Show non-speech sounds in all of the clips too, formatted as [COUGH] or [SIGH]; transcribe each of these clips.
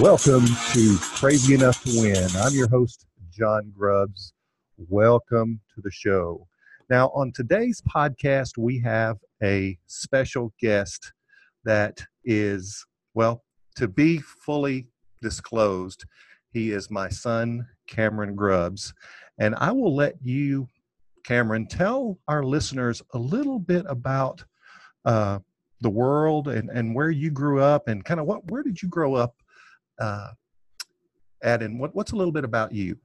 Welcome to Crazy Enough to Win. I'm your host, John Grubbs. Welcome to the show. Now, on today's podcast, we have a special guest that is, well, to be fully disclosed, he is my son, Cameron Grubbs. And I will let you, Cameron, tell our listeners a little bit about uh, the world and, and where you grew up and kind of what where did you grow up uh, at and what, what's a little bit about you?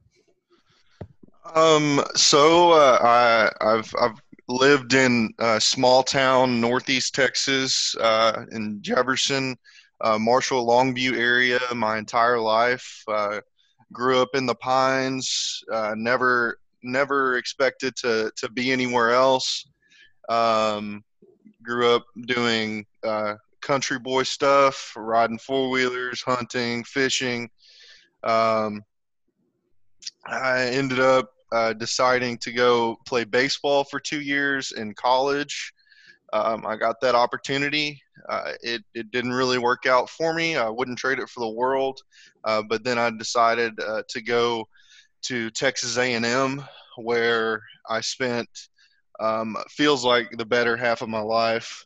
Um so uh, I I've I've lived in a small town northeast Texas uh, in Jefferson uh, Marshall Longview area my entire life. Uh, grew up in the pines uh, never never expected to to be anywhere else. Um, grew up doing uh, country boy stuff, riding four wheelers, hunting, fishing. Um, I ended up uh, deciding to go play baseball for two years in college. Um, I got that opportunity. Uh, it, it didn't really work out for me. I wouldn't trade it for the world. Uh, but then I decided uh, to go to Texas A&M, where I spent um, feels like the better half of my life.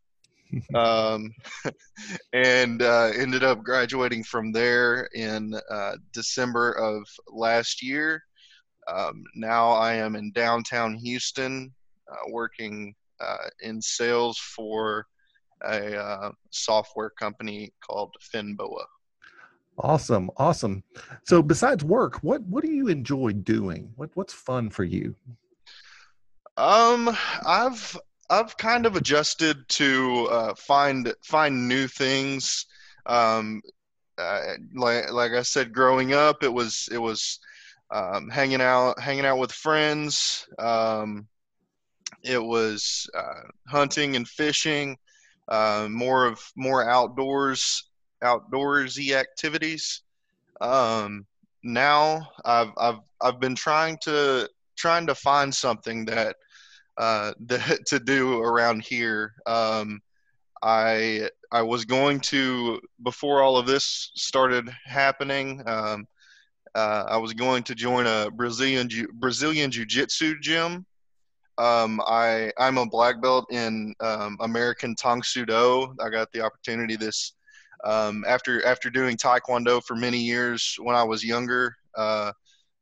[LAUGHS] um, [LAUGHS] and uh, ended up graduating from there in uh, December of last year. Um, now I am in downtown Houston, uh, working uh, in sales for a uh, software company called Finboa. Awesome, awesome. So, besides work, what what do you enjoy doing? What what's fun for you? Um, I've I've kind of adjusted to uh, find find new things. Um, uh, like like I said, growing up, it was it was um, hanging out hanging out with friends. Um, it was uh, hunting and fishing. Uh, more of more outdoors outdoorsy activities. Um, now I've I've I've been trying to trying to find something that uh, [LAUGHS] that, to do around here. Um, I I was going to before all of this started happening. Um, uh, I was going to join a Brazilian Brazilian Jiu Jitsu gym. Um, I I'm a black belt in um, American Tang Soo Do. I got the opportunity this um, after after doing Taekwondo for many years when I was younger uh,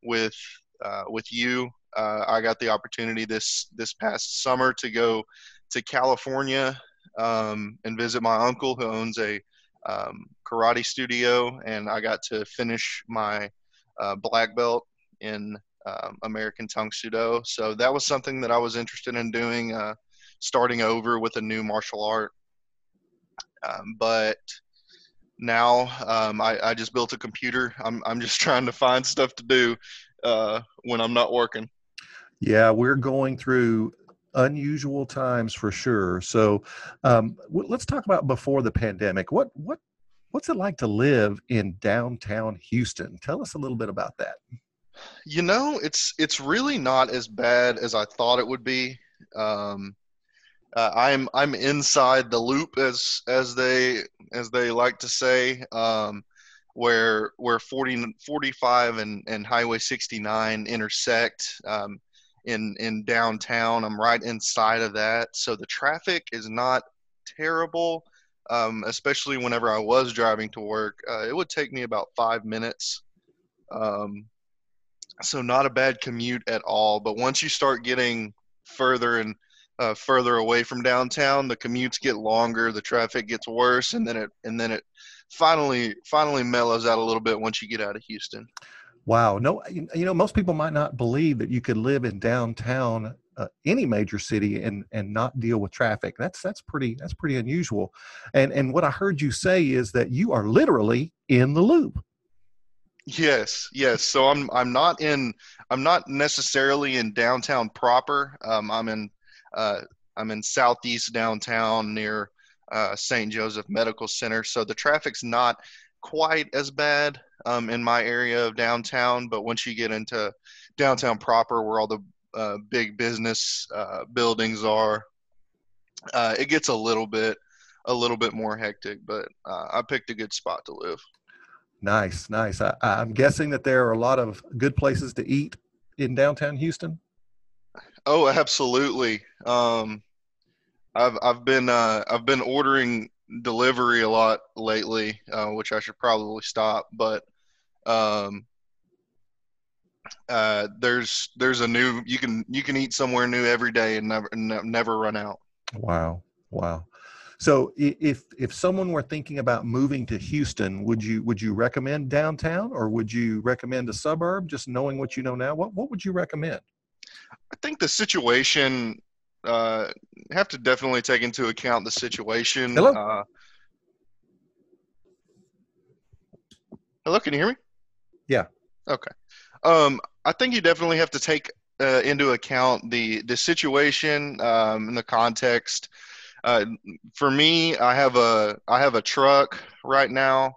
with uh, with you uh, I got the opportunity this this past summer to go to California um, and visit my uncle who owns a um, karate studio, and I got to finish my uh, black belt in um, American Tang Soo Do. So that was something that I was interested in doing, uh, starting over with a new martial art. Um, but now um, I, I, just built a computer. I'm I'm just [LAUGHS] trying to find stuff to do uh, when I'm not working. Yeah, we're going through unusual times for sure. So um, w- let's talk about before the pandemic. What what what's it like to live in downtown Houston? Tell us a little bit about that. You know, it's it's really not as bad as I thought it would be. Um, uh, I'm I'm inside the loop as as they as they like to say. Um, where where 40 45 and, and highway 69 intersect um, in in downtown. I'm right inside of that, so the traffic is not terrible. Um, especially whenever I was driving to work, uh, it would take me about five minutes. Um, so not a bad commute at all. But once you start getting further and uh, further away from downtown, the commutes get longer, the traffic gets worse, and then it and then it finally finally mellows out a little bit once you get out of Houston. Wow. No, you know, most people might not believe that you could live in downtown uh, any major city and and not deal with traffic. That's that's pretty that's pretty unusual. And and what I heard you say is that you are literally in the loop. Yes, yes. So I'm I'm not in I'm not necessarily in downtown proper. Um, I'm in uh, I'm in southeast downtown near uh, St. Joseph Medical Center. So the traffic's not quite as bad um, in my area of downtown, but once you get into downtown proper, where all the uh, big business uh, buildings are, uh, it gets a little bit a little bit more hectic, but uh, I picked a good spot to live. Nice, nice. I, I'm guessing that there are a lot of good places to eat in downtown Houston. Oh, absolutely. Um, I've I've been uh, I've been ordering delivery a lot lately, uh, which I should probably stop. But um, uh, there's there's a new you can you can eat somewhere new every day and never never run out. Wow, wow. So if if someone were thinking about moving to Houston, would you would you recommend downtown or would you recommend a suburb? Just knowing what you know now, what what would you recommend? I think the situation uh, have to definitely take into account the situation. Hello. Uh, hello, can you hear me? Yeah. Okay. Um, I think you definitely have to take uh, into account the the situation um, and the context. Uh, for me, I have a I have a truck right now,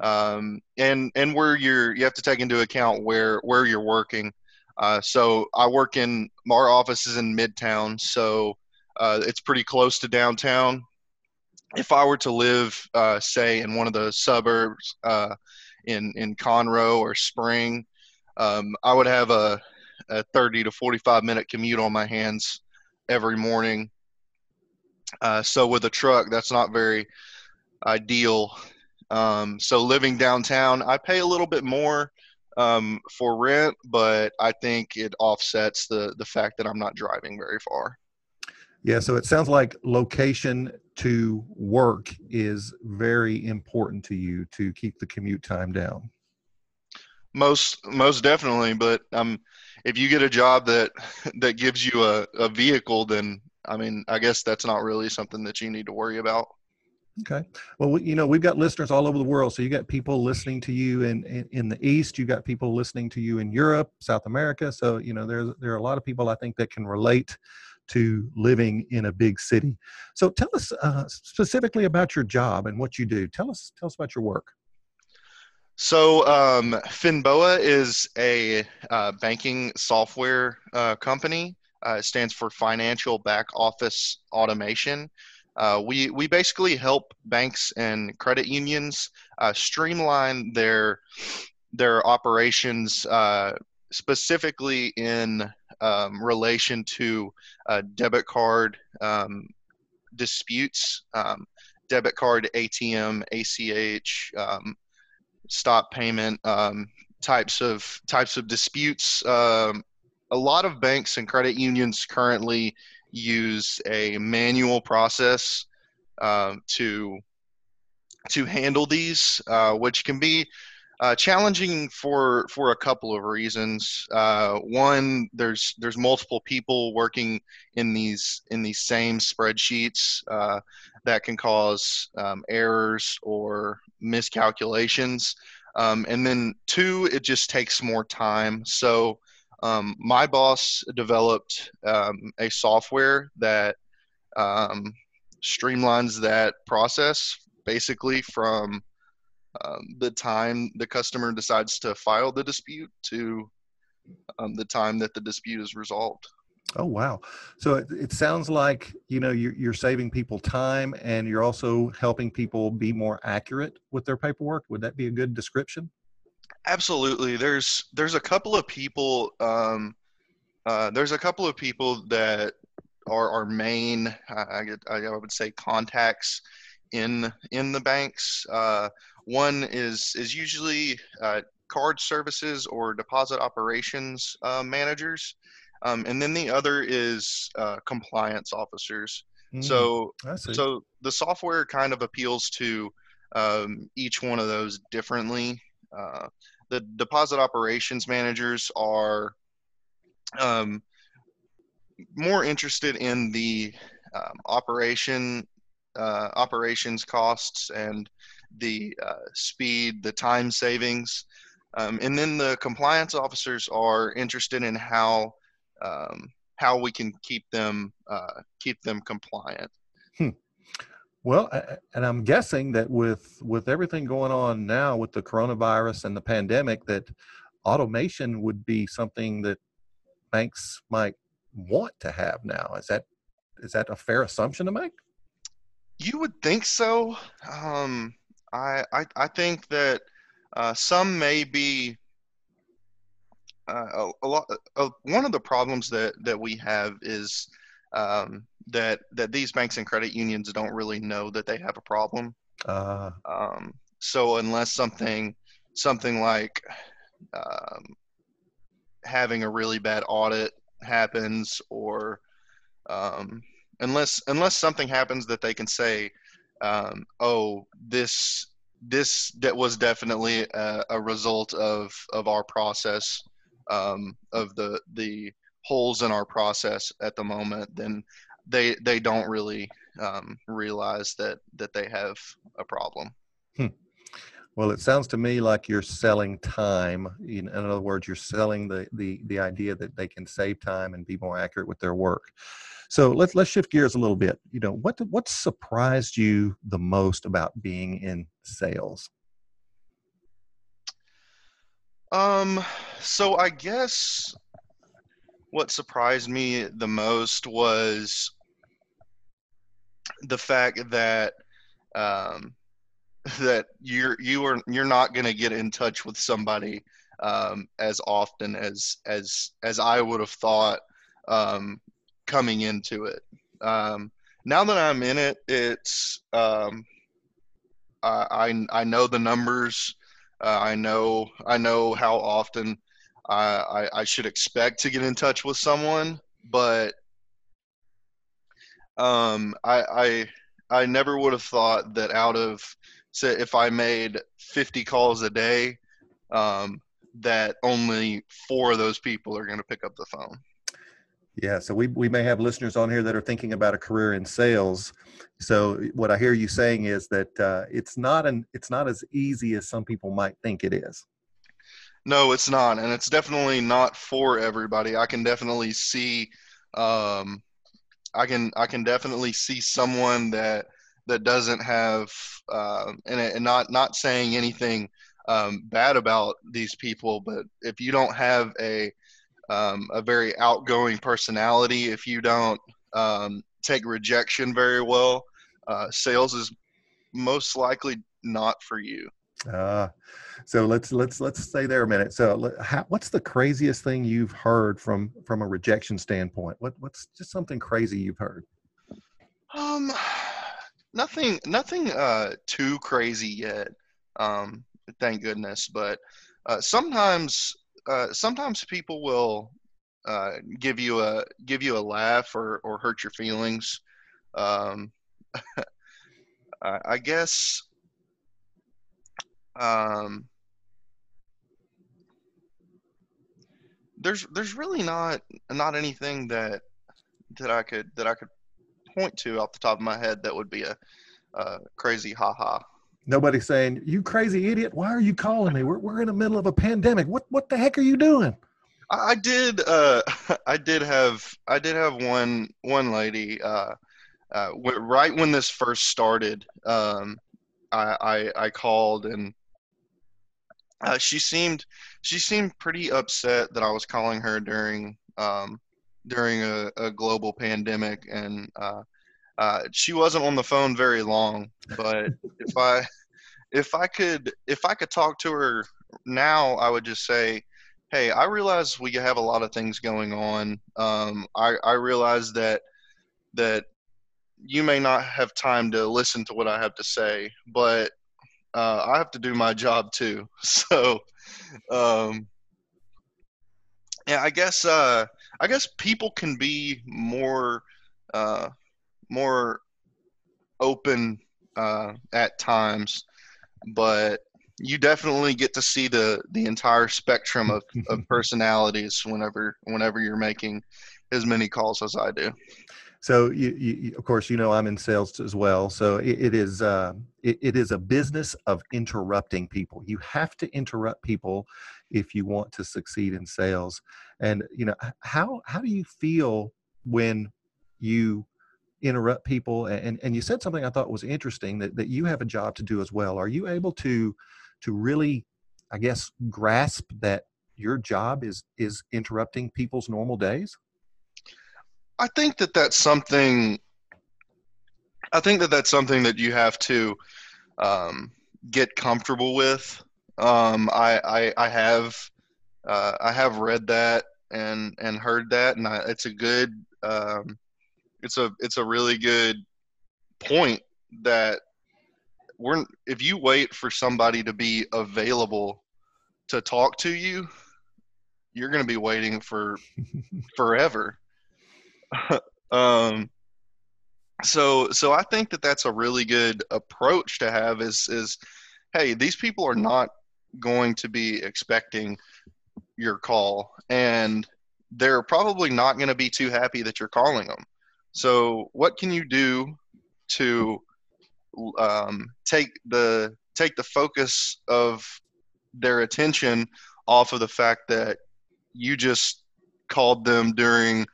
um, and and where you're you have to take into account where where you're working. Uh, so I work in our office is in Midtown, so uh, it's pretty close to downtown. If I were to live, uh, say, in one of the suburbs uh, in in Conroe or Spring, um, I would have a, a 30 to 45 minute commute on my hands every morning. Uh, so with a truck, that's not very ideal. Um, so living downtown, I pay a little bit more um, for rent, but I think it offsets the the fact that I'm not driving very far. Yeah, so it sounds like location to work is very important to you to keep the commute time down. Most most definitely, but um, if you get a job that that gives you a, a vehicle, then I mean, I guess that's not really something that you need to worry about. Okay. Well, we, you know, we've got listeners all over the world. So you got people listening to you in, in, in the East. You got people listening to you in Europe, South America. So you know, there's there are a lot of people I think that can relate to living in a big city. So tell us uh, specifically about your job and what you do. Tell us tell us about your work. So um, Finboa is a uh, banking software uh, company. Uh, it stands for Financial Back Office Automation. Uh, we we basically help banks and credit unions uh, streamline their their operations, specifically in um, relation to uh, debit card um, disputes, um, debit card, ATM, ACH, um, stop payment um, types of types of disputes. Um, a lot of banks and credit unions currently use a manual process um, to to handle these, uh, which can be uh, challenging for for a couple of reasons. Uh, one, there's there's multiple people working in these in these same spreadsheets uh, that can cause um, errors or miscalculations. Um, and then two, it just takes more time. So um, my boss developed um, a software that um, streamlines that process basically from um, the time the customer decides to file the dispute to um, the time that the dispute is resolved. Oh wow! So it, it sounds like you know you're, you're saving people time, and you're also helping people be more accurate with their paperwork. Would that be a good description? Absolutely. There's there's a couple of people. Um, uh, there's a couple of people that are our main, I, I, I would say, contacts in in the banks. Uh, one is is usually uh, card services or deposit operations uh, managers, um, and then the other is uh, compliance officers. Mm, so so the software kind of appeals to um, each one of those differently. Uh, the deposit operations managers are um, more interested in the um, operation uh, operations costs and the uh, speed, the time savings, um, and then the compliance officers are interested in how um, how we can keep them uh, keep them compliant. Hmm. Well, and I'm guessing that with with everything going on now with the coronavirus and the pandemic, that automation would be something that banks might want to have now. Is that is that a fair assumption to make? You would think so. Um, I, I I think that uh, some may be uh, a, a, lot. Uh, one of the problems that that we have is um, that that these banks and credit unions don't really know that they have a problem. Uh, um, so unless something something like um, having a really bad audit happens, or um, unless unless something happens that they can say, um, "Oh, this this that was definitely a, a, result of of our process um, of the the holes in our process at the moment, then they they don't really um, realize that that they have a problem. Hmm. Well, it sounds to me like you're selling time. In, other words, you're selling the, the the idea that they can save time and be more accurate with their work. So let's let's shift gears a little bit. You know, what what surprised you the most about being in sales? Um, so I guess what surprised me the most was the fact that um, that you're you are you're not going to get in touch with somebody um, as often as as as I would have thought um, coming into it. Um, now that I'm in it, it's um, I, I I know the numbers. Uh, I know I know how often I, I should expect to get in touch with someone, but um, I, I I never would have thought that out of say if I made 50 calls a day, um, that only four of those people are going to pick up the phone. Yeah, so we we may have listeners on here that are thinking about a career in sales. So what I hear you saying is that uh, it's not an it's not as easy as some people might think it is. No, it's not, and it's definitely not for everybody. I can definitely see, um, I can I can definitely see someone that that doesn't have, uh, and, and not not saying anything um, bad about these people, but if you don't have a um, a very outgoing personality, if you don't um, take rejection very well, uh, sales is most likely not for you. Uh, so let's let's let's stay there a minute. So, how, what's the craziest thing you've heard from from a rejection standpoint? What what's just something crazy you've heard? Um, nothing nothing uh too crazy yet. Um, thank goodness. But uh, sometimes uh, sometimes people will uh, give you a give you a laugh or or hurt your feelings. Um, [LAUGHS] I, guess um, there's there's really not not anything that that I could that I could point to off the top of my head that would be a, a crazy haha. Nobody's saying you crazy idiot. Why are you calling me? We're we're in the middle of a pandemic. What what the heck are you doing? I, I did uh [LAUGHS] I did have I did have one one lady uh, uh right when this first started um I I, I called and uh, she seemed she seemed pretty upset that I was calling her during um, during a, a, global pandemic, and uh, uh, she wasn't on the phone very long. But if I if I could if I could talk to her now, I would just say, "Hey, I realize we have a lot of things going on. Um, I, I realize that that you may not have time to listen to what I have to say, but uh, I have to do my job too. [LAUGHS] So, um, yeah, I guess uh, I guess people can be more uh, more open uh, at times, but you definitely get to see the the entire spectrum of, of [LAUGHS] personalities whenever whenever you're making as many calls as I do. So, you, you, of course, you know I'm in sales as well. So it, it is uh, it, it is a business of interrupting people. You have to interrupt people if you want to succeed in sales. And you know how how do you feel when you interrupt people? And and you said something I thought was interesting that that you have a job to do as well. Are you able to to really, I guess, grasp that your job is is interrupting people's normal days? I think that that's something I think that that's something that you have to um, get comfortable with. Um, I, I, I have uh, I have read that and and heard that, and I, it's a good um, it's a it's a really good point that we're if you wait for somebody to be available to talk to you, you're going to be waiting for [LAUGHS] forever. [LAUGHS] um, so so I think that that's a really good approach to have. Is is hey, these people are not going to be expecting your call, and they're probably not going to be too happy that you're calling them. So what can you do to um, take the take the focus of their attention off of the fact that you just called them during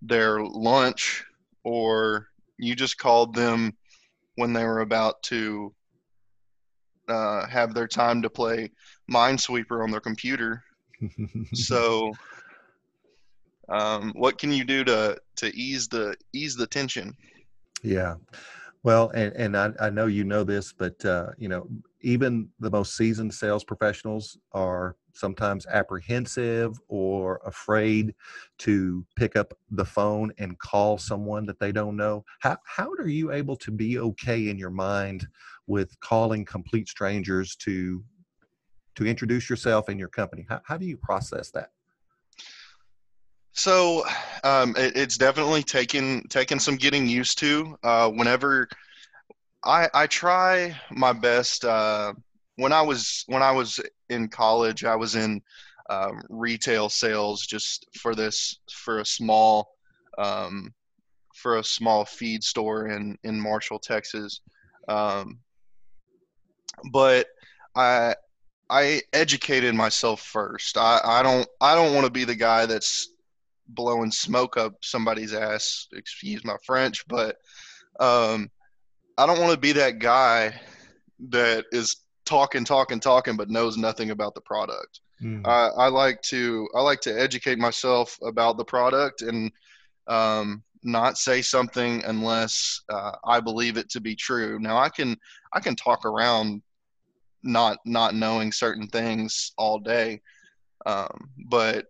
their lunch or you just called them when they were about to uh, have their time to play Minesweeper on their computer. [LAUGHS] so, um, what can you do to to ease the ease the tension? Yeah, well, and and I, I know you know this, but uh, you know even the most seasoned sales professionals are sometimes apprehensive or afraid to pick up the phone and call someone that they don't know. How, how are you able to be okay in your mind with calling complete strangers to to introduce yourself and your company? How, how do you process that? So um, it, it's definitely taken taken some getting used to. Uh, whenever I I try my best. Uh, when I was when I was in college, I was in um, retail sales just for this for a small um, for a small feed store in in Marshall, Texas. Um, but I I educated myself first. I, I don't I don't want to be the guy that's blowing smoke up somebody's ass. Excuse my French, but um, I don't want to be that guy that is talking, talking, talking, but knows nothing about the product. Mm. I, I, like to I like to educate myself about the product and um, not say something unless uh, I believe it to be true. Now I can I can talk around not not knowing certain things all day, um, but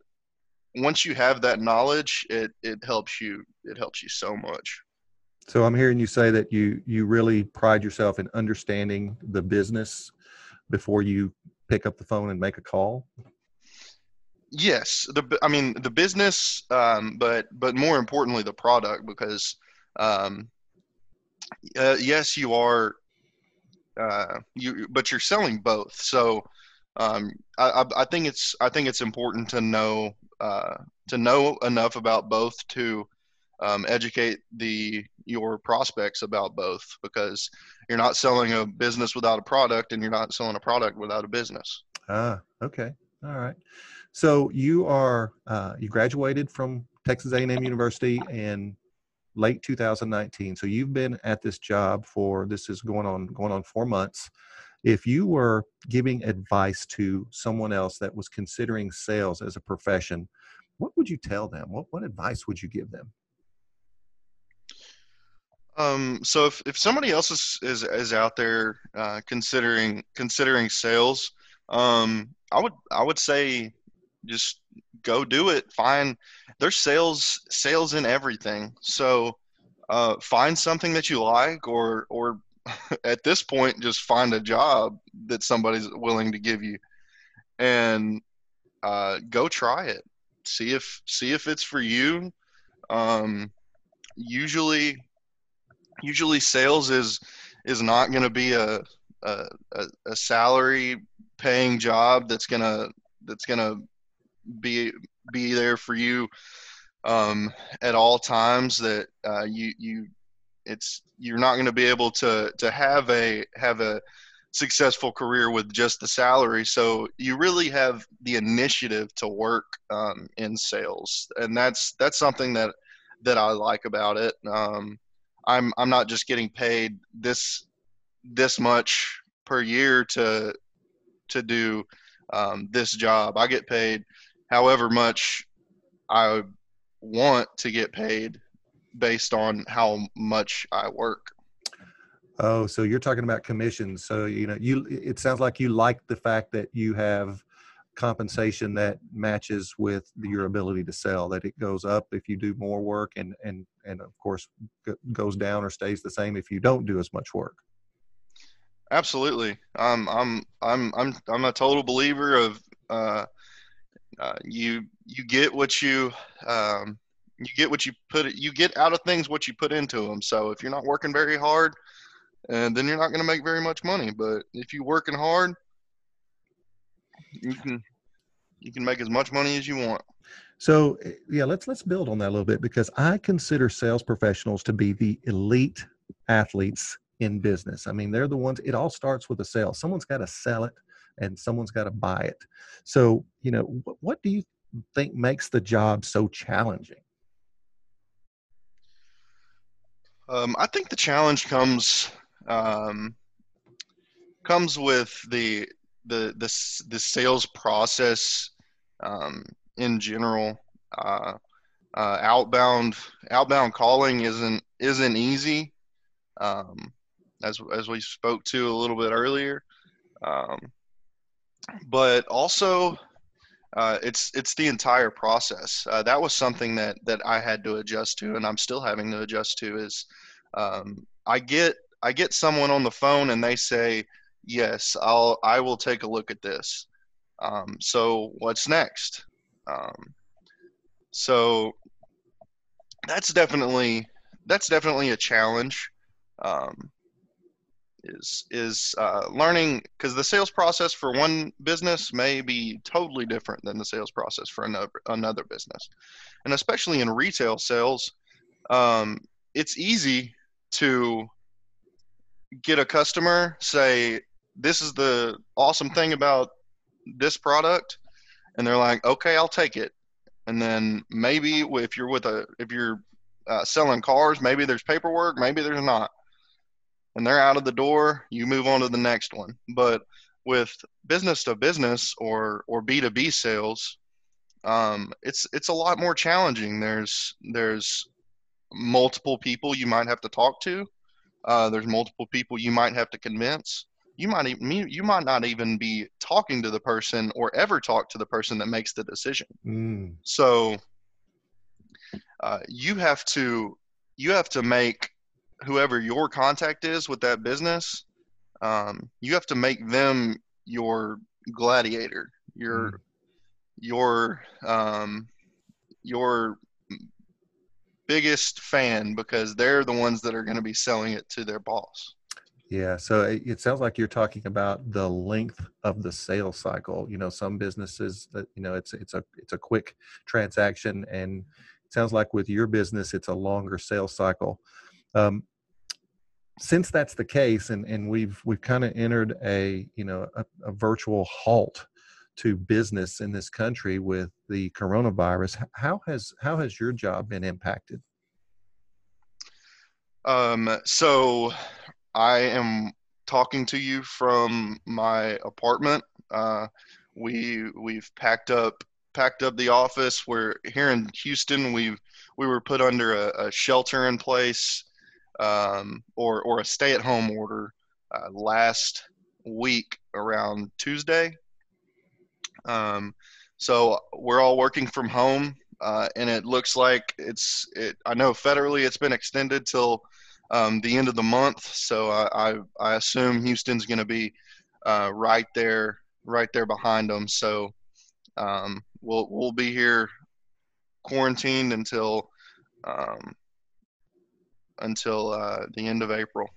once you have that knowledge, it it helps you it helps you so much. So I'm hearing you say that you you really pride yourself in understanding the business before you pick up the phone and make a call? Yes, the I mean the business, um, but but more importantly the product because um, uh, yes you are uh, you but you're selling both so um, I, I think it's I think it's important to know uh, to know enough about both to um, educate the your prospects about both because you're not selling a business without a product and you're not selling a product without a business. Ah, okay, all right. So you are uh, you graduated from Texas A&M University in late 2019. So you've been at this job for this is going on going on four months. If you were giving advice to someone else that was considering sales as a profession, what would you tell them? What what advice would you give them? Um, so if, if somebody else is, is, is out there uh, considering considering sales, um, I would I would say just go do it. Find there's sales sales in everything. So uh, find something that you like, or or [LAUGHS] at this point, just find a job that somebody's willing to give you, and uh, go try it. See if see if it's for you. Um, usually usually sales is is not going to be a, a a salary paying job that's gonna that's gonna be be there for you um, at all times. That uh, you you it's you're not going to be able to to have a have a successful career with just the salary. So you really have the initiative to work um, in sales, and that's that's something that that I like about it. Um, I'm I'm not just getting paid this this much per year to to do um, this job. I get paid however much I want to get paid based on how much I work. Oh, so you're talking about commissions. So you know, you it sounds like you like the fact that you have compensation that matches with your ability to sell. That it goes up if you do more work, and and and of course goes down or stays the same if you don't do as much work. Absolutely. Um, I'm I'm I'm I'm a total believer of uh, uh, you you get what you um, you get what you put you get out of things what you put into them. So if you're not working very hard, and then you're not going to make very much money. But if you're working hard, you can you can make as much money as you want. So eh, yeah, let's let's build on that a little bit because I consider sales professionals to be the elite athletes in business. I mean, they're the ones. It all starts with a sale. Someone's got to sell it, and someone's got to buy it. So you know, what, what do you think makes the job so challenging? Um, I think the challenge comes um, comes with the the the the sales process um, in general. Uh, uh, outbound outbound calling isn't isn't easy, um, as as we spoke to a little bit earlier. Um, but also, uh, it's it's the entire process. Uh, that was something that that I had to adjust to, and I'm still having to adjust to. Is um, I get I get someone on the phone and they say, "Yes, I'll I will take a look at this." Um, so what's next? Um, so that's definitely that's definitely a challenge. Um, is is uh, learning because the sales process for one business may be totally different than the sales process for another another business, and especially in retail sales, um, it's easy to get a customer say this is the awesome thing about this product and they're like okay i'll take it. And then maybe if you're with a if you're uh, selling cars maybe there's paperwork maybe there's not and they're out of the door you move on to the next one but with business to business or or b2b sales um, it's it's a lot more challenging there's there's multiple people you might have to talk to. Uh, there's multiple people you might have to convince. You might even you might not even be talking to the person or ever talk to the person that makes the decision. Mm. So uh, you have to you have to make whoever your contact is with that business. Um, you have to make them your gladiator, your mm. your um, your biggest fan because they're the ones that are going to be selling it to their boss. Yeah, so it, it, sounds like you're talking about the length of the sales cycle. You know, some businesses that you know it's it's a it's a quick transaction, and it sounds like with your business it's a longer sales cycle. Um, since that's the case, and and we've we've kind of entered a you know a, a virtual halt to business in this country with the coronavirus. How has how has your job been impacted? Um, so I am talking to you from my apartment. Uh, we we've packed up packed up the office. We're here in Houston. We we were put under a, a shelter in place um, or or a stay at home order uh, last week around Tuesday. Um, so we're all working from home, uh, and it looks like it's. It, I know federally it's been extended till um, the end of the month. So I I, I assume Houston's going to be uh, right there, right there behind them. So um, we'll we'll be here quarantined until um, until uh, the end of April.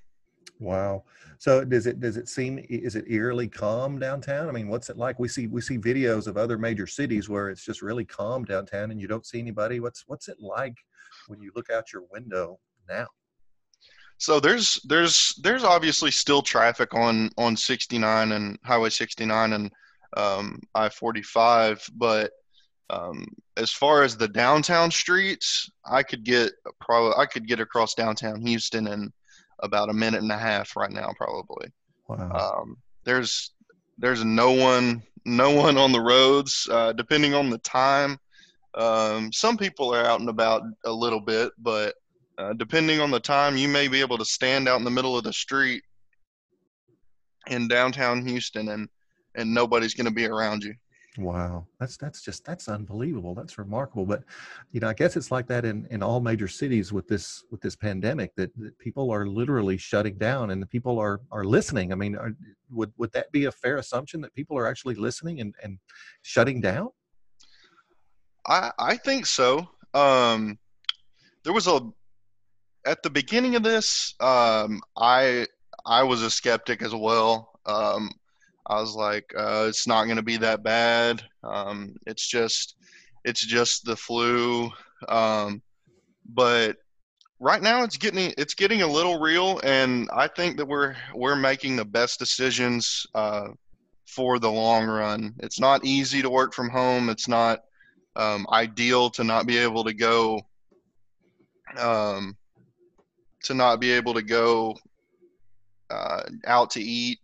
Wow. So does it does it seem is it eerily calm downtown? I mean, what's it like? We see we see videos of other major cities where it's just really calm downtown and you don't see anybody. What's what's it like when you look out your window now? So there's there's there's obviously still traffic on on 69 and Highway 69 and um, I-45, but um, as far as the downtown streets, I could get probably I could get across downtown Houston in about a minute and a half right now, probably. Wow. Um, there's there's no one no one on the roads. Uh, depending on the time, um, some people are out and about a little bit, but uh, depending on the time, you may be able to stand out in the middle of the street in downtown Houston and and nobody's going to be around you. Wow, that's that's just that's unbelievable. That's remarkable. But you know, I guess it's like that in in all major cities with this with this pandemic that, that people are literally shutting down and the people are are listening. I mean, are, would would that be a fair assumption that people are actually listening and and shutting down? I I think so. Um, there was a at the beginning of this. Um, I I was a skeptic as well. Um, I was like, uh, it's not going to be that bad. Um, it's just, it's just the flu. Um, but right now, it's getting it's getting a little real, and I think that we're we're making the best decisions uh, for the long run. It's not easy to work from home. It's not um, ideal to not be able to go um, to not be able to go uh, out to eat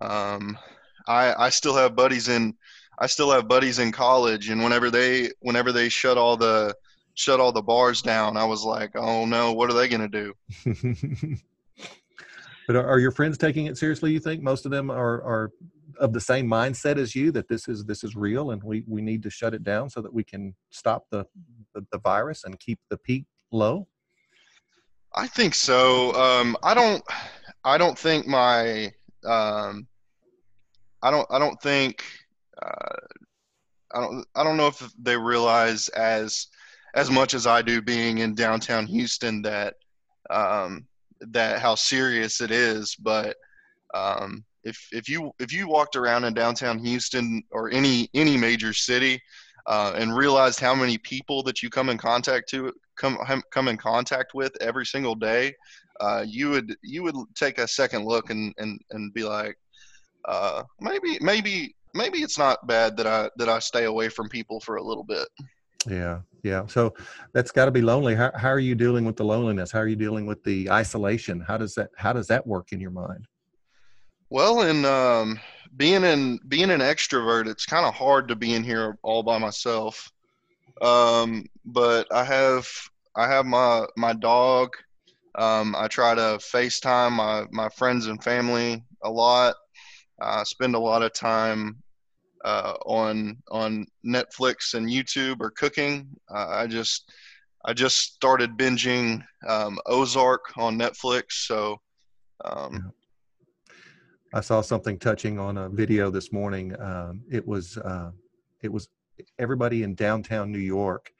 um, I I still have buddies in I still have buddies in college, and whenever they whenever they shut all the shut all the bars down, I was like, oh no, what are they going to do? [LAUGHS] but are, are your friends taking it seriously? You think most of them are are of the same mindset as you that this is this is real and we we need to shut it down so that we can stop the the, the virus and keep the peak low? I think so. Um, I don't I don't think my um, I don't I don't think uh, I don't I don't know if they realize as as much as I do being in downtown Houston that um, that how serious it is. But um, if if you if you walked around in downtown Houston or any any major city uh, and realized how many people that you come in contact to come come in contact with every single day, uh, you would you would take a second look and and, and be like, uh, maybe maybe maybe it's not bad that I that I stay away from people for a little bit. Yeah, yeah. So that's got to be lonely. How how are you dealing with the loneliness? How are you dealing with the isolation? How does that how does that work in your mind? Well, in um, being in being an extrovert, it's kind of hard to be in here all by myself. Um, but I have I have my my dog um, I try to FaceTime my, my friends and family a lot. I spend a lot of time uh, on on Netflix and YouTube or cooking. Uh, I just I just started binging um, Ozark on Netflix. So um. I saw something touching on a video this morning. Um, it was uh, it was everybody in downtown New York.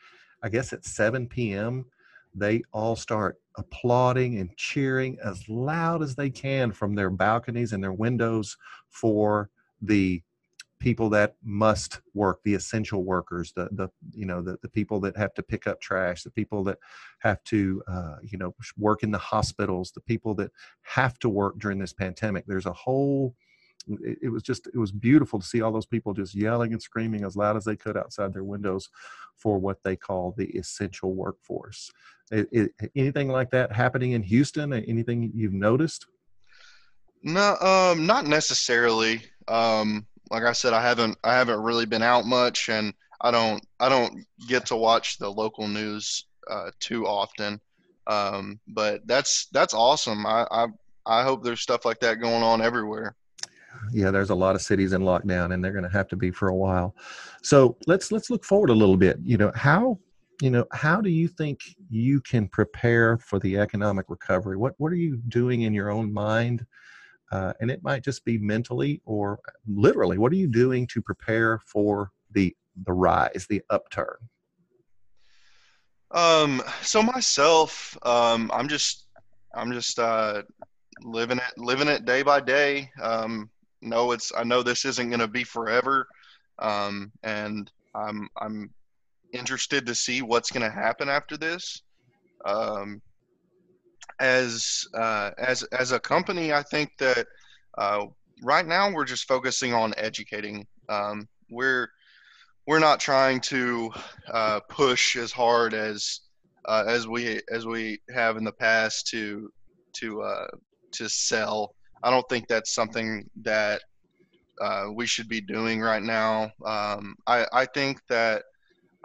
I guess at 7 p.m. they all start applauding and cheering as loud as they can from their balconies and their windows for the people that must work the essential workers the the you know the, the people that have to pick up trash the people that have to uh, you know work in the hospitals the people that have to work during this pandemic. There's a whole it, it was just it was beautiful to see all those people just yelling and screaming as loud as they could outside their windows for what they call the essential workforce it, it, anything like that happening in Houston? Anything you've noticed? No, um, not necessarily. Um, like I said, I haven't I haven't really been out much, and I don't I don't get to watch the local news uh, too often. Um, but that's that's awesome. I, I I hope there's stuff like that going on everywhere. Yeah, there's a lot of cities in lockdown, and they're going to have to be for a while. So let's let's look forward a little bit. You know, how you know how do you think you can prepare for the economic recovery what what are you doing in your own mind uh, and it might just be mentally or literally what are you doing to prepare for the the rise the upturn um so myself um i'm just i'm just uh living it living it day by day um no it's i know this isn't going to be forever um and i'm i'm interested to see what's going to happen after this. Um, as uh, as as a company, I think that uh, right now we're just focusing on educating. Um, we're we're not trying to uh, push as hard as uh, as we as we have in the past to to uh, to sell. I don't think that's something that uh, we should be doing right now. Um, I, I think that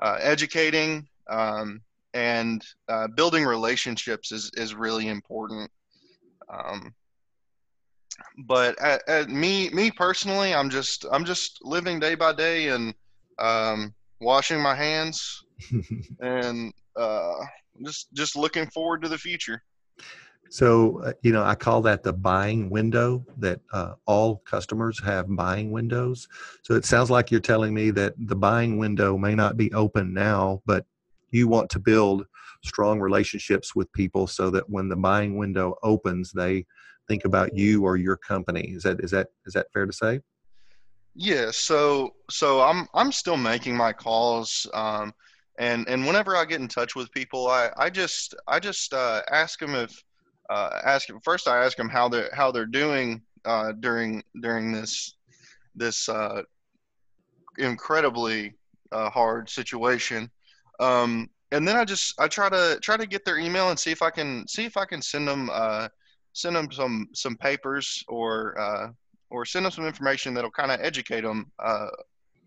uh, educating um, and uh, building relationships is is really important. Um, but at, at me me personally, I'm just I'm just living day by day and um, washing my hands [LAUGHS] and uh, just just looking forward to the future. So, uh, you know, I call that the buying window, that uh, all customers have buying windows. So it sounds like you're telling me that the buying window may not be open now, but you want to build strong relationships with people so that when the buying window opens, they think about you or your company. Is that is that is that fair to say? Yeah. So so I'm I'm still making my calls. Um, and and whenever I get in touch with people, I, I just I just uh, ask them if uh, ask first. I ask them how they are how they're doing uh, during during this this uh, incredibly uh, hard situation. Um, and then I just I try to try to get their email and see if I can see if I can send them uh, send them some some papers or uh, or send them some information that'll kind of educate them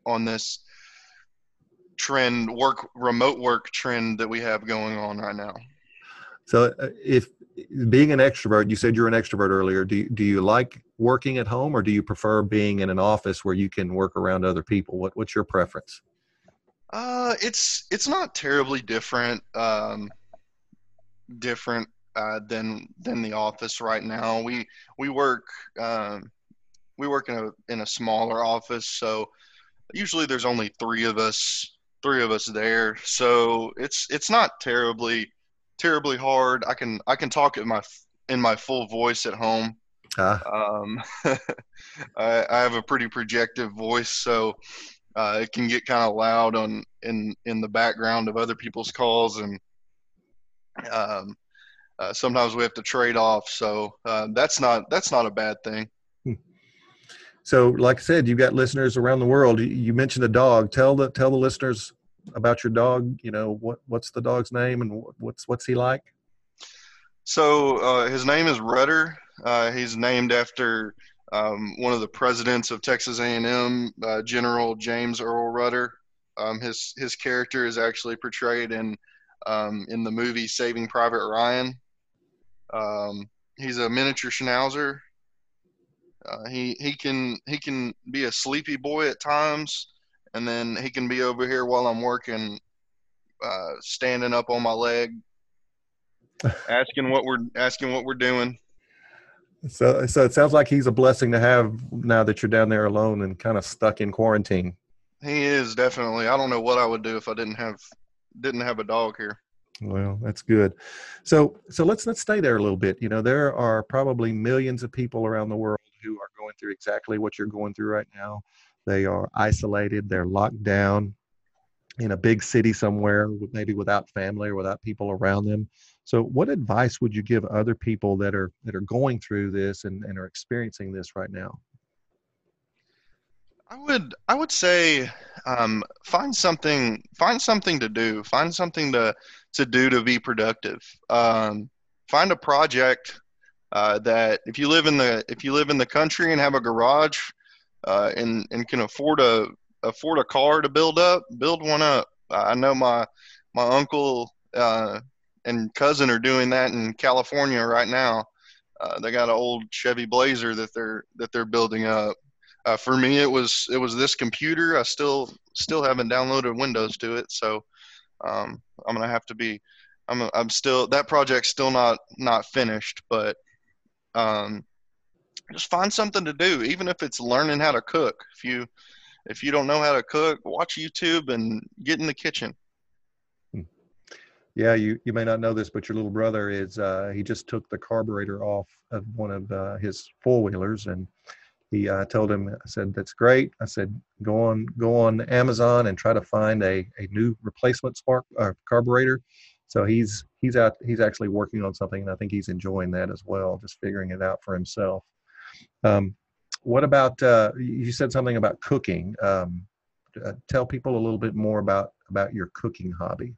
on this trend work remote work trend that we have going on right now. So uh, if being an extrovert, you said you're an extrovert earlier. Do you, do you like working at home, or do you prefer being in an office where you can work around other people? What what's your preference? Uh, it's it's not terribly different. Um, different uh, than than the office right now. We we work um, we work in a in a smaller office, so usually there's only three of us three of us there. So it's it's not terribly terribly hard. I can I can talk in my in my full voice at home. Uh. Um, [LAUGHS] I, I, have a pretty projective voice, so uh, it can get kind of loud on in in the background of other people's calls, and um, uh, sometimes we have to trade off. So uh, that's not that's not a bad thing. Hmm. So, like I said, you've got listeners around the world. You mentioned a dog. Tell the tell the listeners about your dog? You know, what what's the dog's name and what's what's he like? So uh, his name is Rudder. Uh, he's named after um, one of the presidents of Texas A&M, uh, General James Earl Rudder. Um, his his character is actually portrayed in um, in the movie Saving Private Ryan. Um, he's a miniature Schnauzer. Uh, he he can he can be a sleepy boy at times and then he can be over here while I'm working, uh, standing up on my leg, [LAUGHS] asking what we're asking what we're doing. So, so it sounds like he's a blessing to have now that you're down there alone and kind of stuck in quarantine. He is definitely. I don't know what I would do if I didn't have didn't have a dog here. Well, that's good. So, so let's let's stay there a little bit. You know, there are probably millions of people around the world who are going through exactly what you're going through right now. They are isolated, they're locked down in a big city somewhere, maybe without family or without people around them. So, what advice would you give other people that are that are going through this and, and are experiencing this right now? I would I would say um, find something find something to do. Find something to to do to be productive. Um, find a project uh, that if you live in the if you live in the country and have a garage, uh, and and can afford a afford a car to build up, build one up. I know my my uncle uh, and cousin are doing that in California right now. Uh, they got an old Chevy Blazer that they're that they're building up. Uh, for me, it was it was this computer. I still still haven't downloaded Windows to it, so um, I'm gonna have to be. I'm I'm still that project's still not not finished, but um, just find something to do, even if it's learning how to cook. If you if you don't know how to cook, watch YouTube and get in the kitchen. Hmm. Yeah, you, you may not know this, but your little brother is uh, he just took the carburetor off of one of uh, his four wheelers, and he uh, told him, I said, "That's great." I said, "Go on, go on Amazon and try to find a, a new replacement spark uh, carburetor." So he's he's out he's actually working on something, and I think he's enjoying that as well, just figuring it out for himself. Um, what about uh, you said something about cooking? Um, uh, tell people a little bit more about about your cooking hobby.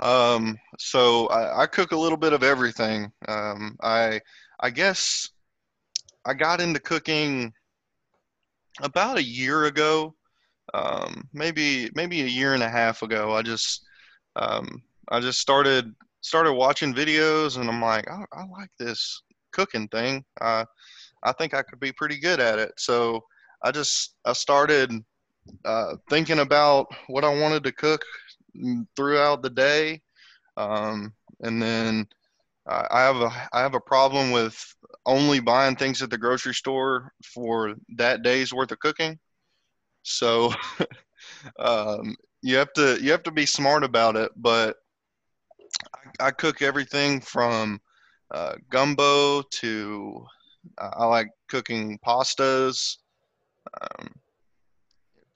Um, so I, I, cook a little bit of everything. Um, I I guess I got into cooking about a year ago, um, maybe maybe a year and a half ago. I just um, I just started started watching videos, and I'm like, I, I like this cooking thing. Uh, I think I could be pretty good at it. So I just I started uh, thinking about what I wanted to cook throughout the day, um, and then I have a I have a problem with only buying things at the grocery store for that day's worth of cooking. So [LAUGHS] um, you have to you have to be smart about it. But I, I cook everything from uh, gumbo to uh, I like cooking pastas. Um,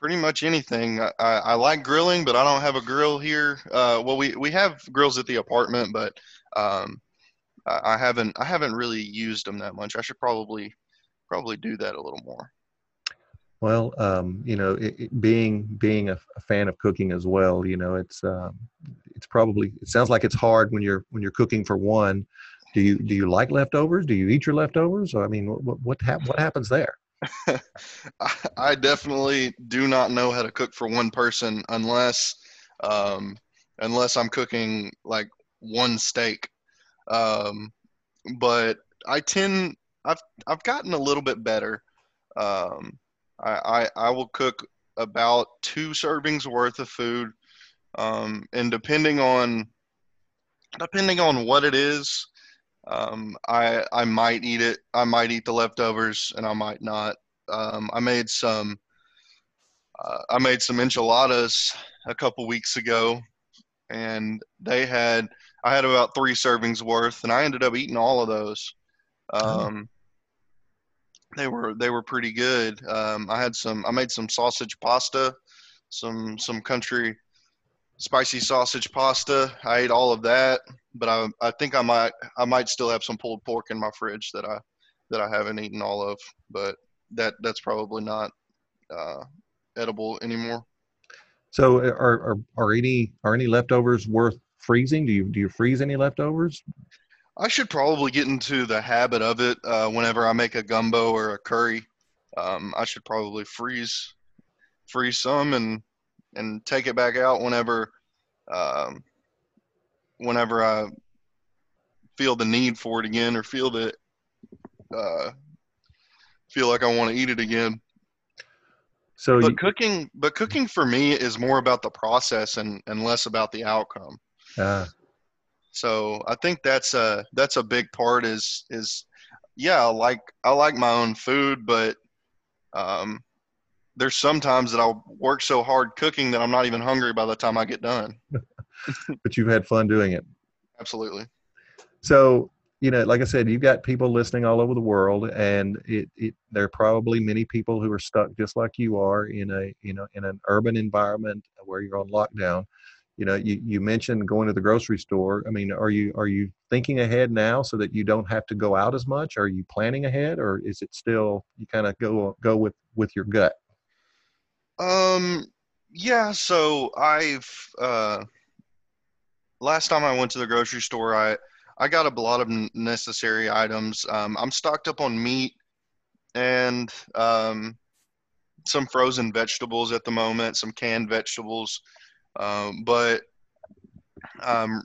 pretty much anything. I, I, like grilling, but I don't have a grill here. Uh, well, we, we have grills at the apartment, but um, I, I haven't I haven't really used them that much. I should probably probably do that a little more. Well, um, you know, it, it being being a, a, fan of cooking as well, you know, it's um, it's probably it sounds like it's hard when you're when you're cooking for one. Do you do you like leftovers? Do you eat your leftovers? I mean, what what hap- what happens there? [LAUGHS] I definitely do not know how to cook for one person unless um, unless I'm cooking like one steak. Um, but I tend I've I've gotten a little bit better. Um, I, I, I will cook about two servings worth of food, um, and depending on depending on what it is, um, I I might eat it. I might eat the leftovers, and I might not. Um, I made some. Uh, I made some enchiladas a couple weeks ago, and they had. I had about three servings worth, and I ended up eating all of those. Um, they were they were pretty good. Um, I had some. I made some sausage pasta, some some country spicy sausage pasta. I ate all of that, but I I think I might I might still have some pulled pork in my fridge that I that I haven't eaten all of, but that that's probably not uh, edible anymore. So are, are are any are any leftovers worth freezing? Do you do you freeze any leftovers? I should probably get into the habit of it uh, whenever I make a gumbo or a curry. Um, I should probably freeze freeze some and and take it back out whenever um, whenever I feel the need for it again or feel that uh, feel like I want to eat it again. So, but you, cooking, but cooking for me is more about the process and, and less about the outcome. Uh, so I think that's a that's a big part. Is is yeah, I like I like my own food, but um, there's sometimes that I'll work so hard cooking that I'm not even hungry by the time I get done. [LAUGHS] but you've had fun doing it. Absolutely. So you know, like I said, you've got people listening all over the world, and it, it there are probably many people who are stuck just like you are in a you know in an urban environment where you're on lockdown you know you, you mentioned going to the grocery store i mean are you are you thinking ahead now so that you don't have to go out as much are you planning ahead or is it still you kind of go go with with your gut um yeah so i've uh last time i went to the grocery store i i got a lot of necessary items um i'm stocked up on meat and um some frozen vegetables at the moment some canned vegetables um, but I'm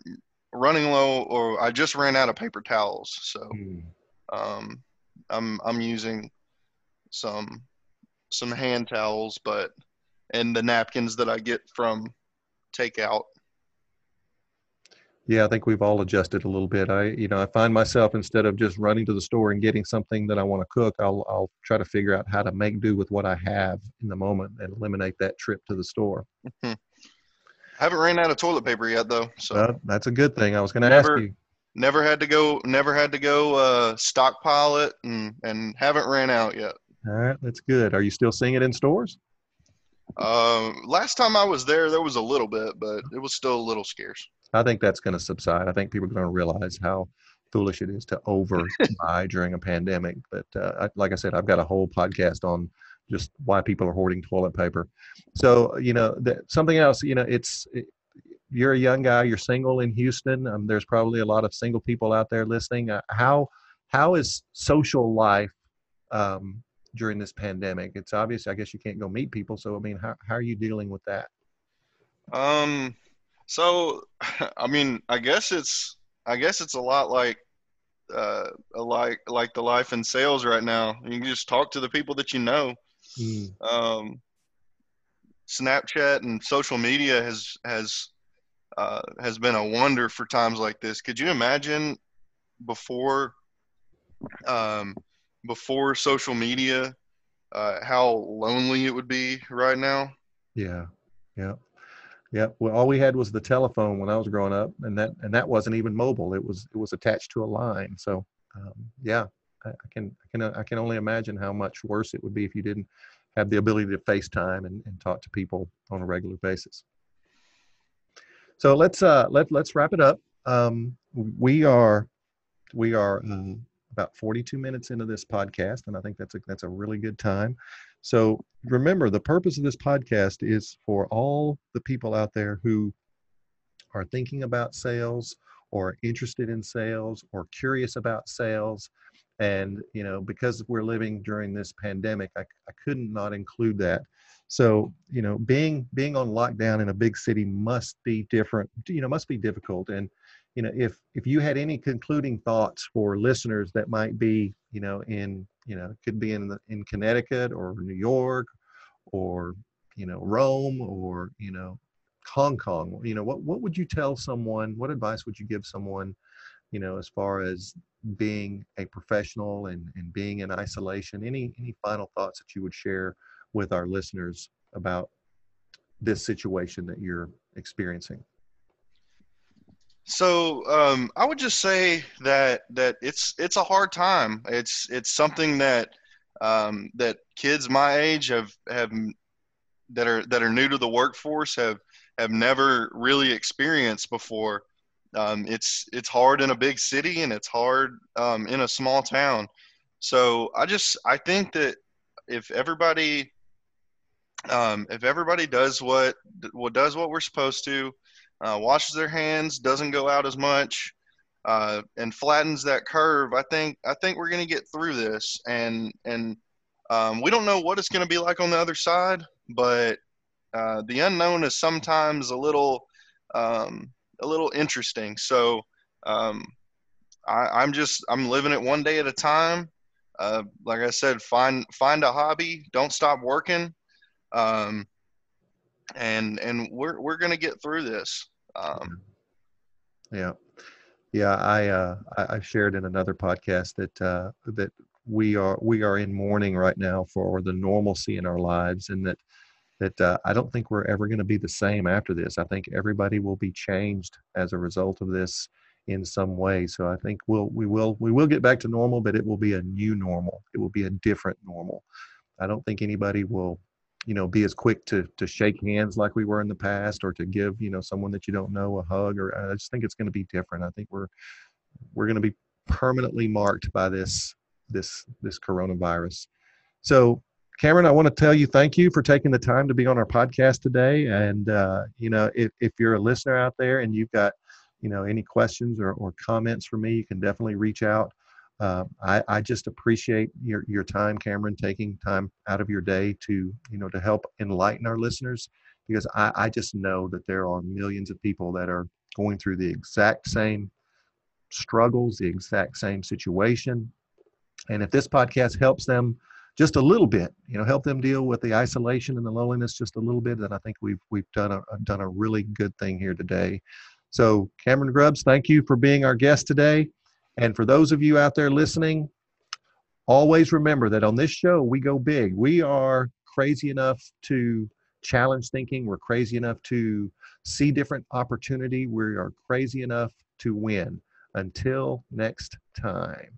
running low, or I just ran out of paper towels, so hmm. um, I'm I'm using some some hand towels, but and the napkins that I get from takeout. Yeah, I think we've all adjusted a little bit. I, you know, I find myself instead of just running to the store and getting something that I want to cook, I'll, I'll try to figure out how to make do with what I have in the moment and eliminate that trip to the store. Mm-hmm. Haven't ran out of toilet paper yet, though. So uh, that's a good thing. I was going to ask you. Never had to go. Never had to go uh, stockpile it, and and haven't ran out yet. All right, that's good. Are you still seeing it in stores? Um, last time I was there, there was a little bit, but it was still a little scarce. I think that's going to subside. I think people are going to realize how foolish it is to overbuy [LAUGHS] during a pandemic. But uh, I, like I said, I've got a whole podcast on just why people are hoarding toilet paper. So you know something else. You know, it's it, you're a young guy. You're single in Houston. Um, there's probably a lot of single people out there listening. Uh, how how is social life um, during this pandemic? It's obvious. I guess you can't go meet people. So I mean, how how are you dealing with that? Um, So, [LAUGHS] I mean, I guess it's I guess it's a lot like uh, like like the life in sales right now. You can just talk to the people that you know. Mm. Um, Snapchat and social media has has uh, has been a wonder for times like this. Could you imagine before um, before social media uh, how lonely it would be right now? Yeah, yeah. Yeah, well, all we had was the telephone when I was growing up, and that and that wasn't even mobile. It was it was attached to a line. So, um, yeah, I, I, can I can I can only imagine how much worse it would be if you didn't have the ability to FaceTime and, and talk to people on a regular basis. So let's uh let let's wrap it up. Um, we are we are uh, about 42 minutes into this podcast, and I think that's a that's a really good time. So remember, the purpose of this podcast is for all the people out there who are thinking about sales or interested in sales or curious about sales. And, you know, because we're living during this pandemic, I, I couldn't not include that. So, you know, being being on lockdown in a big city must be different, you know, must be difficult. And, you know, if if you had any concluding thoughts for listeners that might be, you know, in you know, could be in the, in Connecticut or New York or you know Rome or you know Hong Kong. You know, what what would you tell someone? What advice would you give someone? You know, as far as being a professional and, and being in isolation. Any any final thoughts that you would share with our listeners about this situation that you're experiencing? So um, I would just say that that it's it's a hard time. It's it's something that um, that kids my age have have that are that are new to the workforce have have never really experienced before. Um, it's it's hard in a big city and it's hard um, in a small town. So I just I think that if everybody um, if everybody does what what does what we're supposed to, uh, washes their hands, doesn't go out as much, uh, and flattens that curve, I think I think we're going to get through this. And and um, we don't know what it's going to be like on the other side, but uh, the unknown is sometimes a little um, a little interesting. So um, I, am just I'm living it one day at a time. Uh, like I said, find find a hobby. Don't stop working. Um, and and we're we're gonna get through this. Um, yeah, yeah. I uh, I, I shared in another podcast that uh, that we are we are in mourning right now for the normalcy in our lives, and that that uh, I don't think we're ever going to be the same after this. I think everybody will be changed as a result of this in some way. So I think we'll we will we will get back to normal, but it will be a new normal. It will be a different normal. I don't think anybody will you know be as quick to to shake hands like we were in the past or to give you know someone that you don't know a hug or i just think it's going to be different. I think we're we're going to be permanently marked by this this this coronavirus. So cameron i want to tell you thank you for taking the time to be on our podcast today. And uh, you know if, if you're a listener out there and you've got you know any questions or, or comments for me you can definitely reach out uh, I, I, just appreciate your, your time, Cameron, taking time out of your day to, you know, to help enlighten our listeners because I, I just know that there are millions of people that are going through the exact same struggles, the exact same situation. And if this podcast helps them just a little bit, you know, help them deal with the isolation and the loneliness just a little bit, then I think we've we've done a done a really good thing here today. So, Cameron Grubbs, thank you for being our guest today. And for those of you out there listening, always remember that on this show, we go big. We are crazy enough to challenge thinking. We're crazy enough to see different opportunity. We are crazy enough to win. Until next time.